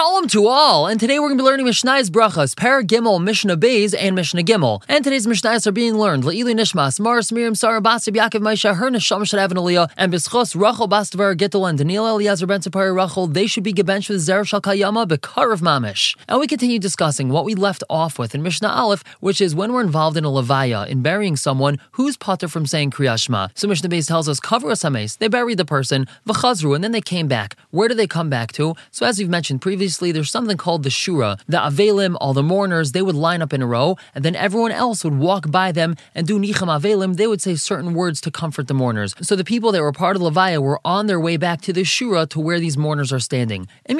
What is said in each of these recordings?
Shalom to all, and today we're going to be learning Mishnah's Berachos, Perek Gimel, Mishnah Beis, and Mishnah Gimel. And today's Mishnahs are being learned Le'ilu Nishmas, Maris Miriam Sarah Basib Yaakov Maisha, her Neshama should have an Aliyah, and Bischos Rachel Bastavar Gittel and Daniel Eliezer Ben Sapari Rachel, they should be gebenched with Zerav Shal Kayama Bekar of Mamish. And we continue discussing what we left off with in Mishnah Aleph, which is when we're involved in a levaya, in burying someone who's patur from saying Kriyashma. So Mishnah Beis tells us, kavru es hames, they buried the person, v'chazru, and then they came back. Where do they come back to? So as we've mentioned previously, there's something called the Shura. The Avelim, all the mourners, they would line up in a row, and then everyone else would walk by them and do Nichum Avelim. They would say certain words to comfort the mourners. So the people that were part of Levaya were on their way back to the Shura to where these mourners are standing. If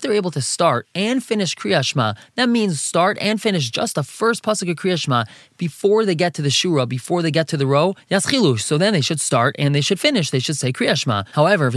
they're able to start and finish Kriyashma, that means start and finish just the first pasuk of Kriyashma before they get to the Shura, before they get to the row. So then they should start and they should finish. They should say Kriyashma. However, if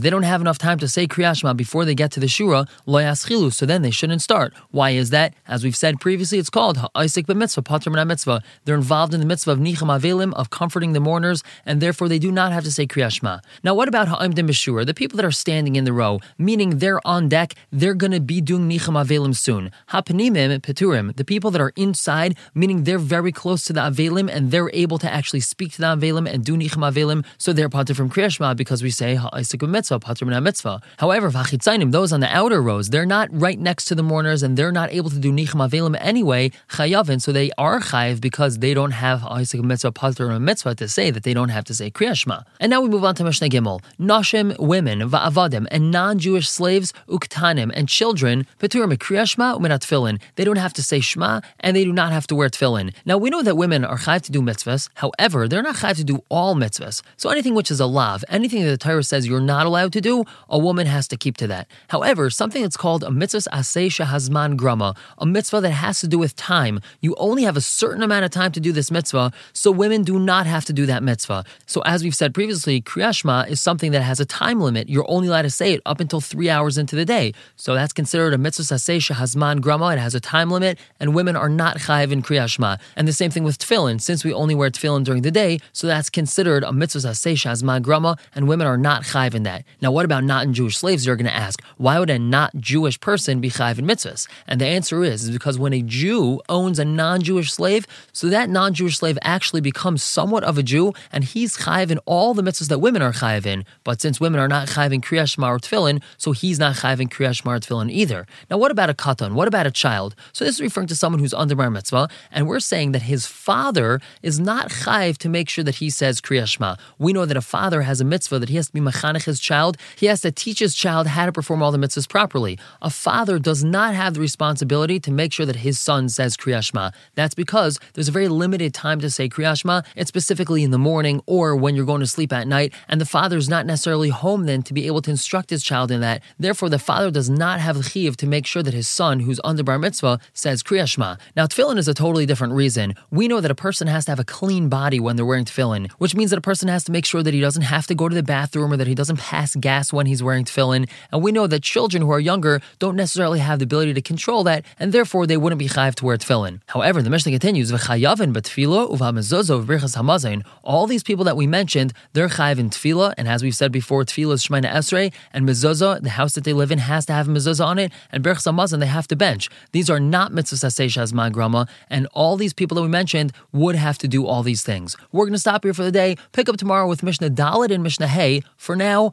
they don't have enough time to say Kriyashma before they get to the Shura, lo yaschilu, so then they shouldn't start. Why is that? As we've said previously, it's called ha'isik b'mitzvah, patur mitzvah. They're involved in the mitzvah of nichum avelim, of comforting the mourners, and therefore they do not have to say Kriyashma. Now, what about ha'imdim b'shura, the people that are standing in the row, meaning they're on deck, they're going to be doing nichum avelim soon. Ha'panimim peturim, the people that are inside, meaning they're very close to the avelim and they're able to actually speak to the avelim and do nichum avelim, so they're patur from Kriyashma because we say ha'isik b'mitzvah, patur mitzvah. However, vachitzainim, those on the outer rows, they're not right next to the mourners and they're not able to do nichum avelim anyway, chayavin, so they are chayiv because they don't have Isaac mitzvah, patur, or mitzvah to say that they don't have to say kriyashma. And now we move on to Mishnah Gimel. Nashim, women, va'avadim, and non-Jewish slaves, uktanim, and children, peturim, kriyashma, tefillin. They don't have to say shma, and they do not have to wear tefillin. Now we know that women are chayiv to do mitzvahs, however, they're not chayiv to do all mitzvahs. So anything which is a lav, anything that the Torah says you're not allowed to do, a woman has to keep to that. However, something that's called a mitzvah asay shahazman grama, a mitzvah that has to do with time. You only have a certain amount of time to do this mitzvah, so women do not have to do that mitzvah. So as we've said previously, kriyashma is something that has a time limit. You're only allowed to say it up until three hours into the day. So that's considered a mitzvah asay shahazman grama. It has a time limit, and women are not chayiv in kriyashma. And the same thing with tefillin. Since we only wear tefillin during the day, so that's considered a mitzvah asay shahazman grama, and women are not chayiv in that. Now, what about not in Jewish slaves, you're going to ask, why would a not Jewish person be chayiv in mitzvahs? And the answer is, is because when a Jew owns a non-Jewish slave, so that non-Jewish slave actually becomes somewhat of a Jew, and he's chayiv in all the mitzvahs that women are chayiv in. But since women are not chayiv in Kriyash or Tefillin, so he's not chayiv in Kriyash or Tefillin either. Now, what about a katan? What about a child? So this is referring to someone who's under bar mitzvah, and we're saying that his father is not chayiv to make sure that he says Kriyash We know that a father has a mitzvah that he has to be machanech his child. He has to teach his child how to perform all the mitzvahs properly. A father does not have the responsibility to make sure that his son says Kriyashma. That's because there's a very limited time to say Kriyashma. It's specifically in the morning or when you're going to sleep at night, and the father's not necessarily home then to be able to instruct his child in that. Therefore, the father does not have the chiv to make sure that his son, who's under bar mitzvah, says Kriyashma. Now, tefillin is a totally different reason. We know that a person has to have a clean body when they're wearing tefillin, which means that a person has to make sure that he doesn't have to go to the bathroom or that he doesn't pass gas when he's wearing tefillin. And we know that children who are younger don't necessarily have the ability to control that, and therefore they wouldn't be chayiv to wear tefillin. However, the Mishnah continues, v'chayavin b'tefillah uv'hamazozo v'birchas hamazon. All these people that we mentioned, they're chayiv in tefillah, and as we've said before, tefillah is Shemoneh esrei, and mezuzah, the house that they live in, has to have a on it, and birchas hamazon, they have to bench. These are not mitzvahs aseshas grama, and all these people that we mentioned would have to do all these things. We're going to stop here for the day. Pick up tomorrow with Mishnah Daled and Mishnah Hay. For now,